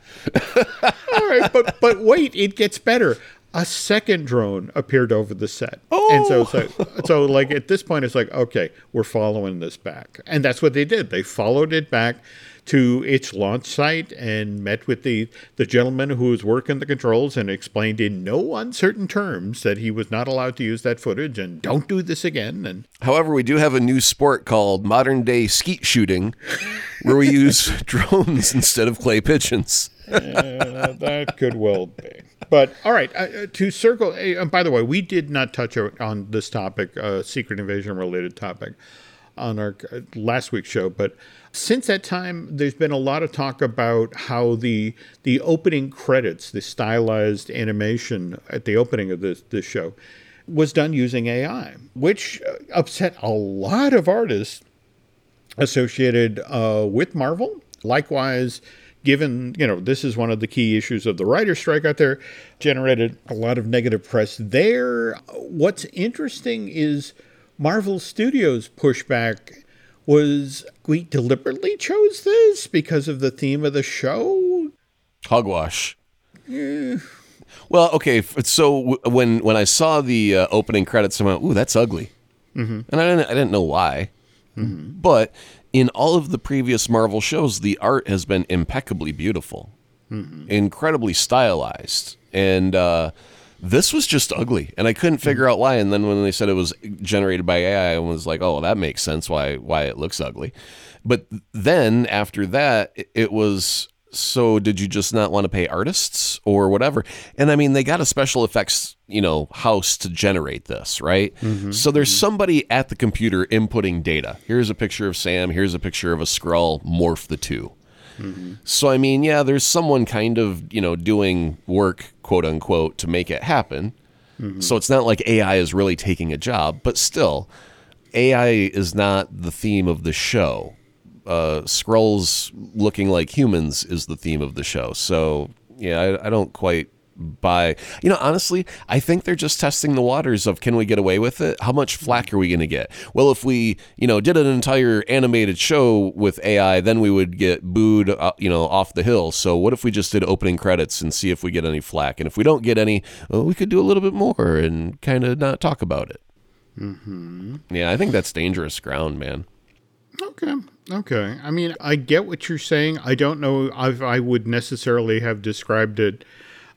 All right, but but wait, it gets better a second drone appeared over the set. Oh. And so, so, so like at this point, it's like, okay, we're following this back. And that's what they did. They followed it back to its launch site and met with the, the gentleman who was working the controls and explained in no uncertain terms that he was not allowed to use that footage and don't do this again. And However, we do have a new sport called modern day skeet shooting where we use <laughs> drones instead of clay pigeons. uh, that could well be. But all right, uh, uh to circle. Uh, by the way, we did not touch on this topic, uh, secret invasion related topic, on our uh, last week's show. But since that time, there's been a lot of talk about how the the opening credits, the stylized animation at the opening of this this show, was done using AI, which uh, upset a lot of artists associated with Marvel. Likewise given, you know, this is one of the key issues of the writer's strike out there, generated a lot of negative press there. What's interesting is Marvel Studios' pushback was we deliberately chose this because of the theme of the show. Hogwash. Yeah. Well, okay. So when when I saw the uh, opening credits, I went, "Ooh, that's ugly," mm-hmm. and I didn't I didn't know why. Mm-hmm. But in all of the previous Marvel shows, the art has been impeccably beautiful, mm-hmm. incredibly stylized, and uh, this was just ugly, and I couldn't mm-hmm. figure out why. And then when they said it was generated by AI, I was like, "Oh, that makes sense why why it looks ugly." But then after that, it was so did you just not want to pay artists or whatever? And I mean, they got a special effects, you know, house to generate this, right? Mm-hmm. So there's mm-hmm. somebody at the computer inputting data. Here's a picture of Sam. Here's a picture of a Skrull. Morph the 2 mm-hmm. So I mean, yeah, there's someone kind of you know doing work, quote unquote, to make it happen. Mm-hmm. So it's not like AI is really taking a job, but still, AI is not the theme of the show uh, Skrulls looking like humans is the theme of the show. So yeah, I, I don't quite buy. You know, honestly, I think they're just testing the waters of can we get away with it? How much flack are we going to get? Well, if we, you know, did an entire animated show with AI, then we would get booed, uh, you know, off the hill. So what if we just did opening credits and see if we get any flack? And if we don't get any, well, we could do a little bit more and kind of not talk about it. Mm-hmm. Yeah, I think that's dangerous ground, man. Okay. Okay. I mean, I get what you're saying. I don't know if I would necessarily have described it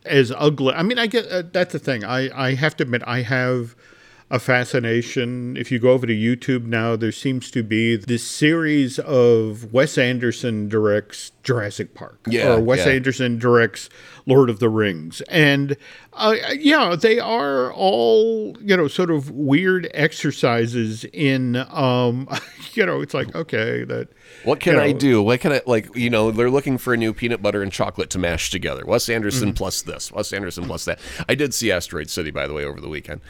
as ugly. I mean, I get uh, that's the thing. I, I have to admit, I have a fascination. If you go over to YouTube now, there seems to be this series of Wes Anderson directs Jurassic Park. Yeah. Or Wes yeah. Anderson directs Lord of the Rings. And uh, yeah, they are all, you know, sort of weird exercises in, um, <laughs> you know, it's like, okay, that. What can you I do? What can I like? You know, they're looking for a new peanut butter and chocolate to mash together. Wes Anderson plus this. Wes Anderson plus that. I did see Asteroid City by the way over the weekend.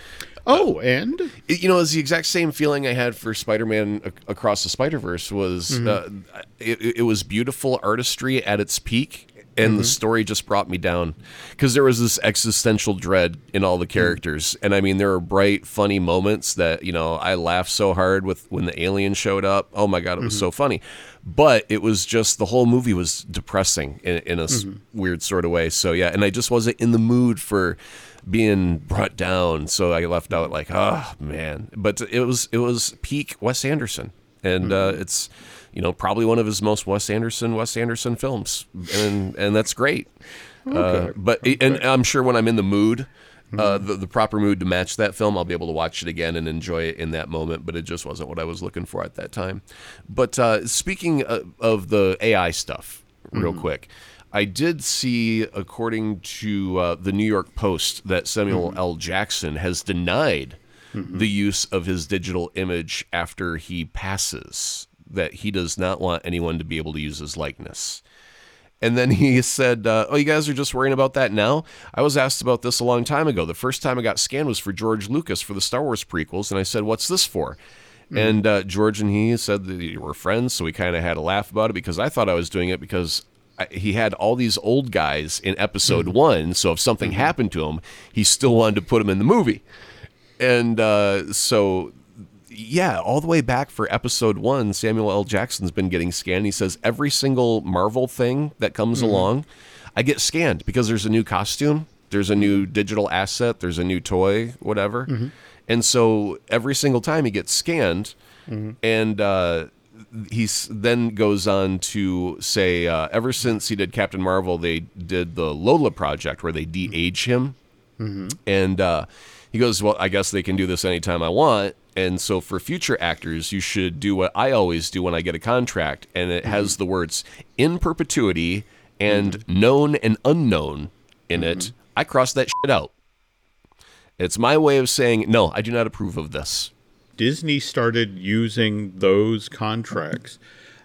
Oh, and It- you know, it's the exact same feeling I had for Spider-Man Ac- Across the Spider-Verse. Was uh, it, it was beautiful artistry at its peak, and the mm-hmm. story just brought me down because there was this existential dread in all the mm. characters, and I mean, there were bright, funny moments that you know I laughed so hard with when the alien showed up. Oh my god, it was mm-hmm. so funny. But it was just the whole movie was depressing in, in a s- mm-hmm. weird sort of way. So yeah, and I just wasn't in the mood for being brought down. So I left out like, oh man. But it was it was peak Wes Anderson, and uh, it's you know probably one of his most Wes Anderson Wes Anderson films, and and that's great. Uh, Okay. but and I'm sure when I'm in the mood. Uh, the, the proper mood to match that film, I'll be able to watch it again and enjoy it in that moment. But it just wasn't what I was looking for at that time. But uh, speaking of, of the AI stuff, real quick, I did see, according to uh, the New York Post, that Samuel L. Jackson has denied the use of his digital image after he passes. That he does not want anyone to be able to use his likeness. And then he said, uh, "Oh, you guys are just worrying about that now." I was asked about this a long time ago. The first time I got scanned was for George Lucas for the Star Wars prequels, and I said, "What's this for?" And uh, George and he said that you were friends, so we kind of had a laugh about it because I thought I was doing it because I, he had all these old guys in Episode One. So if something happened to him, he still wanted to put him in the movie, and uh, so yeah, all the way back for episode one, Samuel L. Jackson's been getting scanned. He says every single Marvel thing that comes along, I get scanned because there's a new costume, there's a new digital asset, there's a new toy, whatever. And so every single time he gets scanned, and uh, he then goes on to say, uh, ever since he did Captain Marvel, they did the Lola project where they de-age him. And uh, he goes, Well, I guess they can do this anytime I want. And so for future actors, you should do what I always do when I get a contract. And it has mm-hmm. the words in perpetuity and mm-hmm. known and unknown in it. Mm-hmm. I cross that shit out. It's my way of saying, No, I do not approve of this. Disney started using those contracts.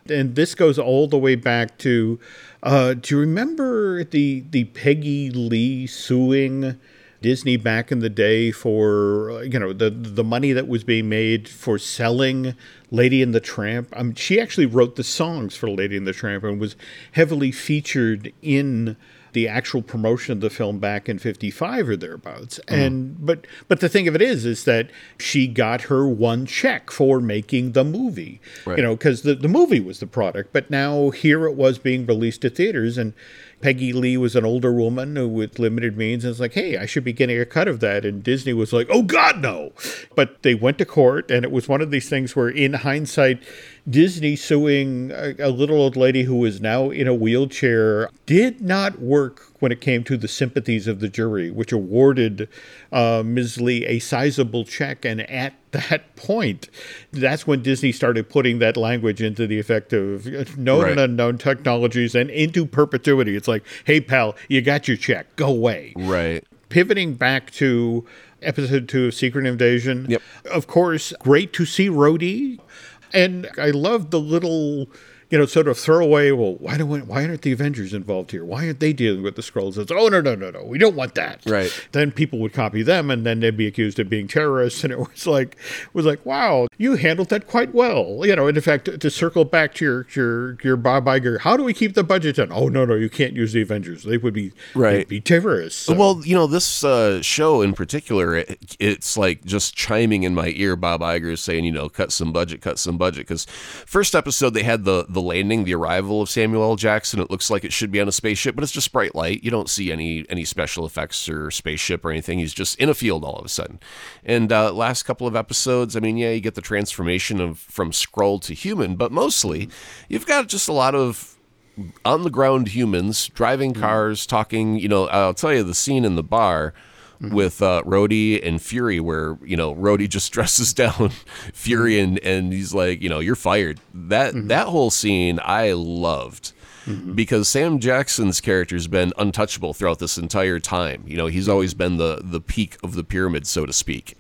And this goes all the way back to uh, do you remember the the Peggy Lee suing Disney back in the day for you know the the money that was being made for selling Lady and the Tramp? I mean, she actually wrote the songs for Lady and the Tramp and was heavily featured in the actual promotion of the film back in 55 or thereabouts mm-hmm. and but but the thing of it is is that she got her one check for making the movie Right. you know because the, the movie was the product but now here it was being released to theaters and peggy lee was an older woman with limited means and it's like hey i should be getting a cut of that. And disney was like oh god no. But they went to court and it was one of these things where in hindsight Disney suing a, a little old lady who is now in a wheelchair did not work when it came to the sympathies of the jury, which awarded uh, Ms. Lee a sizable check. And at <laughs> that point, that's when Disney started putting that language into the effect of known Right. and unknown technologies and into perpetuity. It's like, hey, pal, you got your check, go away Right. pivoting back to episode two of Secret Invasion. Yep. Of course, great to see Rhodey. And I love the little you know, sort of throw away. Well, why don't we, why aren't the Avengers involved here? Why aren't they dealing with the Skrulls? It's oh no no no no, we don't want that. Right. Then people would copy them, and then they'd be accused of being terrorists. And it was like it was like wow, you handled that quite well. You know, and in fact, to, to circle back to your your your Bob Iger, how do we keep the budget down? Oh no no, you can't use the Avengers. They would be Right. be terrorists. So- Well, you know, this uh, show in particular, it, it's like just chiming in my ear. Bob Iger is saying, you know, cut some budget, cut some budget. Because first episode they had the the landing, the arrival of Samuel L. Jackson. It looks like it should be on a spaceship, but it's just bright light. You don't see any any special effects or spaceship or anything. He's just in a field all of a sudden. And uh, last couple of episodes, I mean, yeah, you get the transformation of from Skrull to human, but mostly you've got just a lot of on the ground humans driving cars, talking. You know, I'll tell you the scene in the bar Mm-hmm. with uh, Rhodey and Fury, where you know Rhodey just <laughs> dresses down Fury mm-hmm. and and he's like, you know, you're fired. That mm-hmm. that whole scene I loved. Because Sam Jackson's character's been untouchable throughout this entire time. You know, he's always been the the peak of the pyramid, so to speak.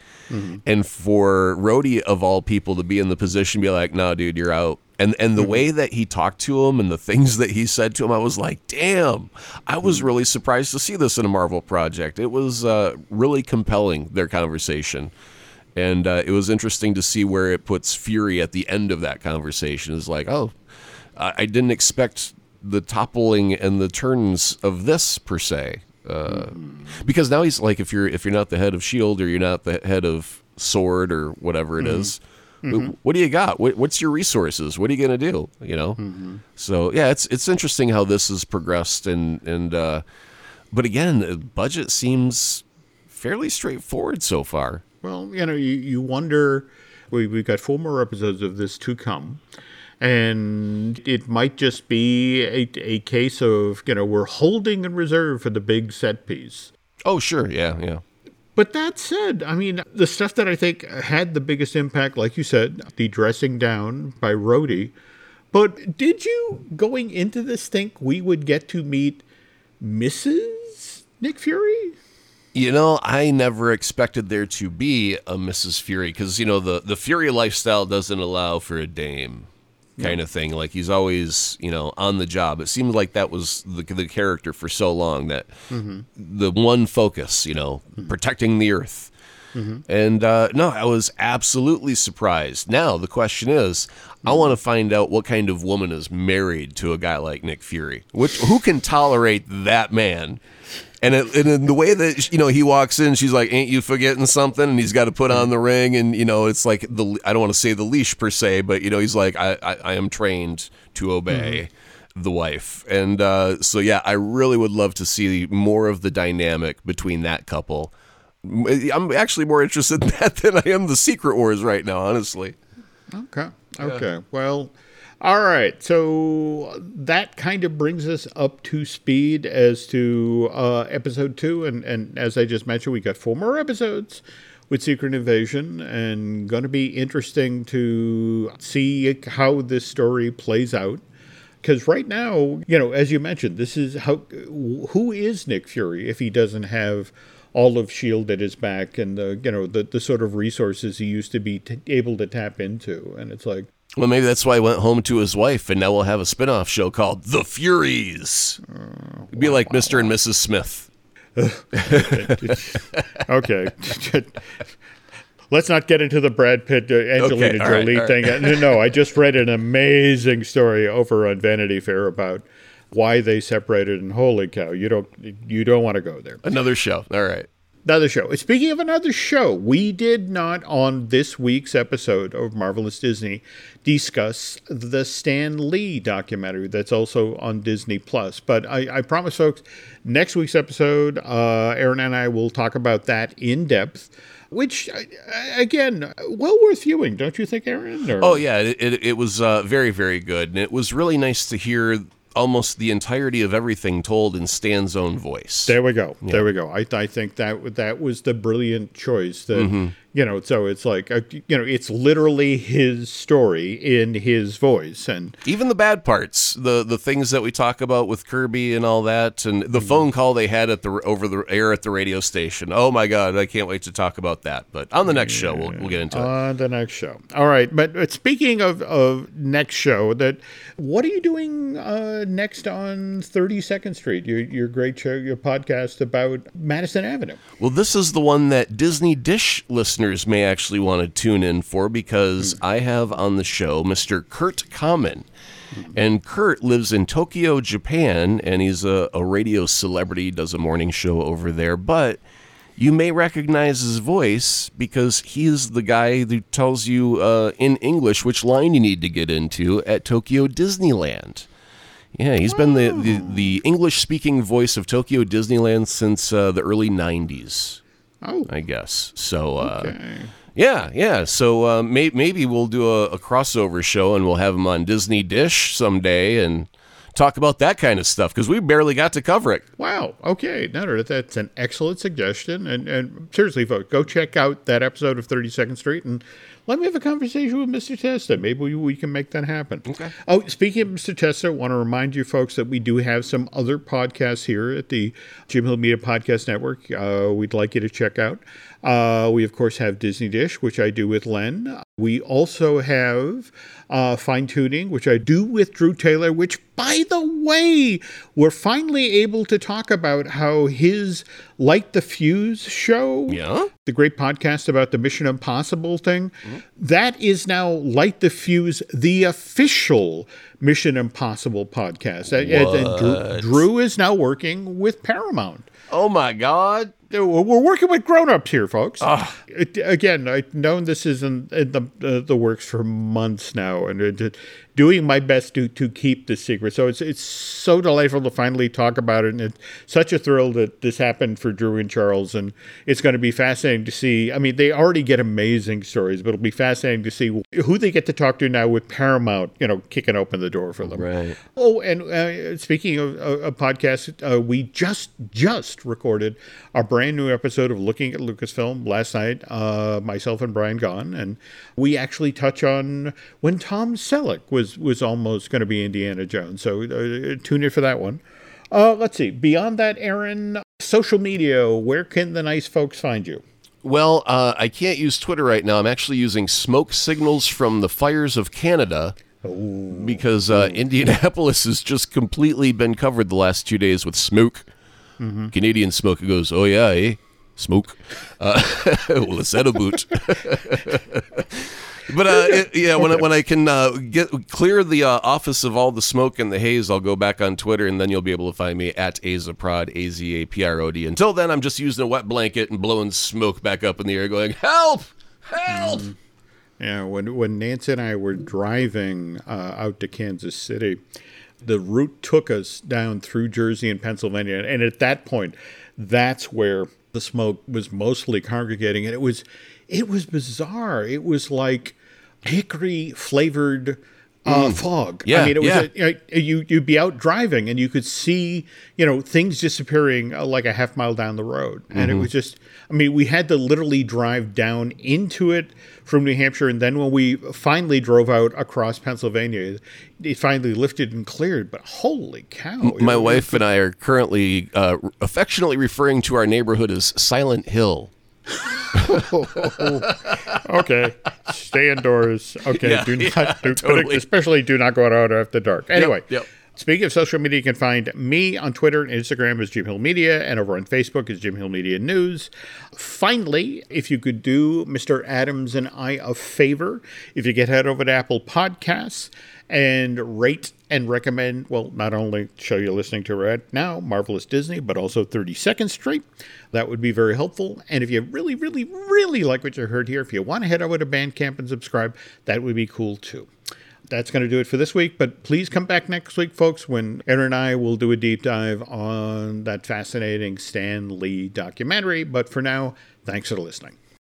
And for Rhodey of all people to be in the position to be like, no, dude, you're out. And and the way that he talked to him and the things that he said to him, I was like, damn, I was really surprised to see this in a Marvel project. It was uh, really compelling, their conversation. And uh, it was interesting to see where it puts Fury at the end of that conversation. It's like, oh, I, I didn't expect the toppling and the turns of this per se. Uh, because now he's like, if you're if you're not the head of Shield or you're not the head of Sword or whatever it is, wh- what do you got? What, what's your resources? What are you gonna do? You know. So yeah, it's it's interesting how this has progressed and and uh, but again, the budget seems fairly straightforward so far. Well, you know, you, you wonder. We, we've got four more episodes of this to come. And it might just be a, a case of, you know, we're holding in reserve for the big set piece. Oh sure, yeah, yeah. But that said, I mean, the stuff that I think had the biggest impact, like you said, the dressing down by Rhodey. But did you, going into this, think we would get to meet Mrs. Nick Fury? You know, I never expected there to be a Mrs. Fury because you know the the Fury lifestyle doesn't allow for a dame kind of thing. Like he's always you know on the job. It seemed like that was the the character for so long that mm-hmm. the one focus, you know, mm-hmm. protecting the Earth. Mm-hmm. And uh, no, I was absolutely surprised. Now the question is, I want to find out what kind of woman is married to a guy like Nick Fury. Which who can tolerate that man? And, it, and in the way that you know he walks in, she's like, "Ain't you forgetting something?" And he's got to put on the ring, and you know it's like the I don't want to say the leash per se, but you know he's like, "I I, I am trained to obey." The wife, and uh, so yeah, I really would love to see more of the dynamic between that couple. I'm actually more interested in <laughs> that than I am the Secret Wars right now, honestly. Okay. Okay. Well, all right. So that kind of brings us up to speed as to uh, episode two, and and as I just mentioned, we got four more episodes with Secret Invasion, and going to be interesting to see how this story plays out. Because right now, you know, as you mentioned, this is how who is Nick Fury if he doesn't have all of Shield at his back and the you know the the sort of resources he used to be t- able to tap into, and it's like. Well, maybe that's why he went home to his wife, and now we'll have a spin-off show called The Furies. It'd be like Mr. and Mrs. Smith. <laughs> okay. <laughs> Let's not get into the Brad Pitt, uh, Angelina Okay, Jolie all thing. No, no, I just read an amazing story over on Vanity Fair about why they separated, and holy cow, you don't you don't want to go there. Another show. All right. Another show. Speaking of another show, we did not on this week's episode of Marvelous Disney discuss the Stan Lee documentary that's also on Disney Plus. But I, I promise, folks, next week's episode, uh, Aaron and I will talk about that in depth. Which, uh, again, well worth viewing, don't you think, Aaron? Or- Oh yeah, it it, it was uh, very very good, and it was really nice to hear almost the entirety of everything told in Stan's own voice. There we go. There we go. I, I think that that was the brilliant choice. That mm-hmm. You know, so it's like a, you know, it's literally his story in his voice, and even the bad parts, the the things that we talk about with Kirby and all that, and the phone call they had at the over the air at the radio station. Oh my God, I can't wait to talk about that. But on the next show, we'll we'll get into it. on the next show. All right, but, but speaking of of next show, that what are you doing uh, next on Thirty Second Street? Your your great show, your podcast about Madison Avenue. Well, this is the one that Disney Dish listeners may actually want to tune in for because I have on the show Mr. Kurt Kamen. And Kurt lives in Tokyo, Japan, and he's a, a radio celebrity, does a morning show over there. But you may recognize his voice because he's the guy who tells you uh, in English which line you need to get into at Tokyo Disneyland. Yeah, he's been the, the, the English speaking voice of Tokyo Disneyland since uh, the early 90s. Oh, I guess. So, uh, okay. yeah, yeah. So uh, may- maybe we'll do a, a crossover show and we'll have him on Disney Dish someday and talk about that kind of stuff because we barely got to cover it. Wow. Okay. No, that's an excellent suggestion. And, and seriously, folks, go check out that episode of 32nd Street and let me have a conversation with Mr. Testa. Maybe we, we can make that happen. Okay. Oh, speaking of Mr. Testa, I want to remind you folks that we do have some other podcasts here at the Jim Hill Media Podcast Network. Uh, we'd like you to check out. Uh, we, of course, have Disney Dish, which I do with Len. We also have uh, Fine Tuning, which I do with Drew Taylor, which, by the way, we're finally able to talk about how his Light the Fuse show, Yeah? the great podcast about the Mission Impossible thing, that is now Light the Fuse, the official Mission Impossible podcast. Uh, and- and- and Drew, Drew is now working with Paramount. Oh my God. Uh, we're working with grown-ups here, folks. Ah. It, again, I've known this is in, in the uh, the works for months now, and it- doing my best to to keep the secret. So it's it's so delightful to finally talk about it, and it's such a thrill that this happened for Drew and Charles, and it's going to be fascinating to see. I mean, they already get amazing stories, but it'll be fascinating to see who they get to talk to now with Paramount, you know, kicking open the door for them. Right. Oh, and uh, speaking of a, a podcast, uh, we just just recorded our brand new episode of Looking at Lucasfilm last night. Uh, myself and Brian gone, and we actually touch on when Tom Selleck was was almost going to be Indiana Jones. So uh, tune in for that one. Uh, let's see. Beyond that, Aaron, social media. Where can the nice folks find you? Well, uh, I can't use Twitter right now. I'm actually using smoke signals from the fires of Canada because uh, Indianapolis <laughs> has just completely been covered the last two days with smoke. Canadian smoke. Goes, oh yeah, eh? Smoke. Uh, <laughs> well, it's that a boot. <laughs> But uh, it, yeah, when I, when I can uh, get clear the uh, office of all the smoke and the haze, I'll go back on Twitter, and then you'll be able to find me at Azaprod, A Z A P R O D. Until then, I'm just using a wet blanket and blowing smoke back up in the air, going, "Help! Help!" Yeah, when when Nancy and I were driving uh, out to Kansas City, the route took us down through Jersey and Pennsylvania, and at that point, that's where the smoke was mostly congregating, and it was it was bizarre. It was like hickory flavored. Uh, fog. Yeah, I mean, it was yeah. a, uh, you you'd be out driving and you could see you know things disappearing uh, like a half mile down the road, and it was just. I mean, we had to literally drive down into it from New Hampshire, and then when we finally drove out across Pennsylvania, it finally lifted and cleared. But holy cow! My wife and I are currently uh, affectionately referring to our neighborhood as Silent Hill. <laughs> okay, stay indoors. Okay, Yeah, do not, yeah, do, totally. especially do not go out after dark. Anyway, yep. speaking of social media, you can find me on Twitter and Instagram as Jim Hill Media, and over on Facebook as Jim Hill Media News. Finally, if you could do Mr. Adams and I a favor, if you get head over to Apple Podcasts and rate and recommend, well, not only show you're listening to right now, Marvelous Disney, but also 32nd Street. That would be very helpful. And if you really, really, really like what you heard here, if you want to head over to Bandcamp and subscribe, that would be cool too. That's going to do it for this week, but please come back next week, folks, when Aaron and I will do a deep dive on that fascinating Stan Lee documentary. But for now, thanks for listening.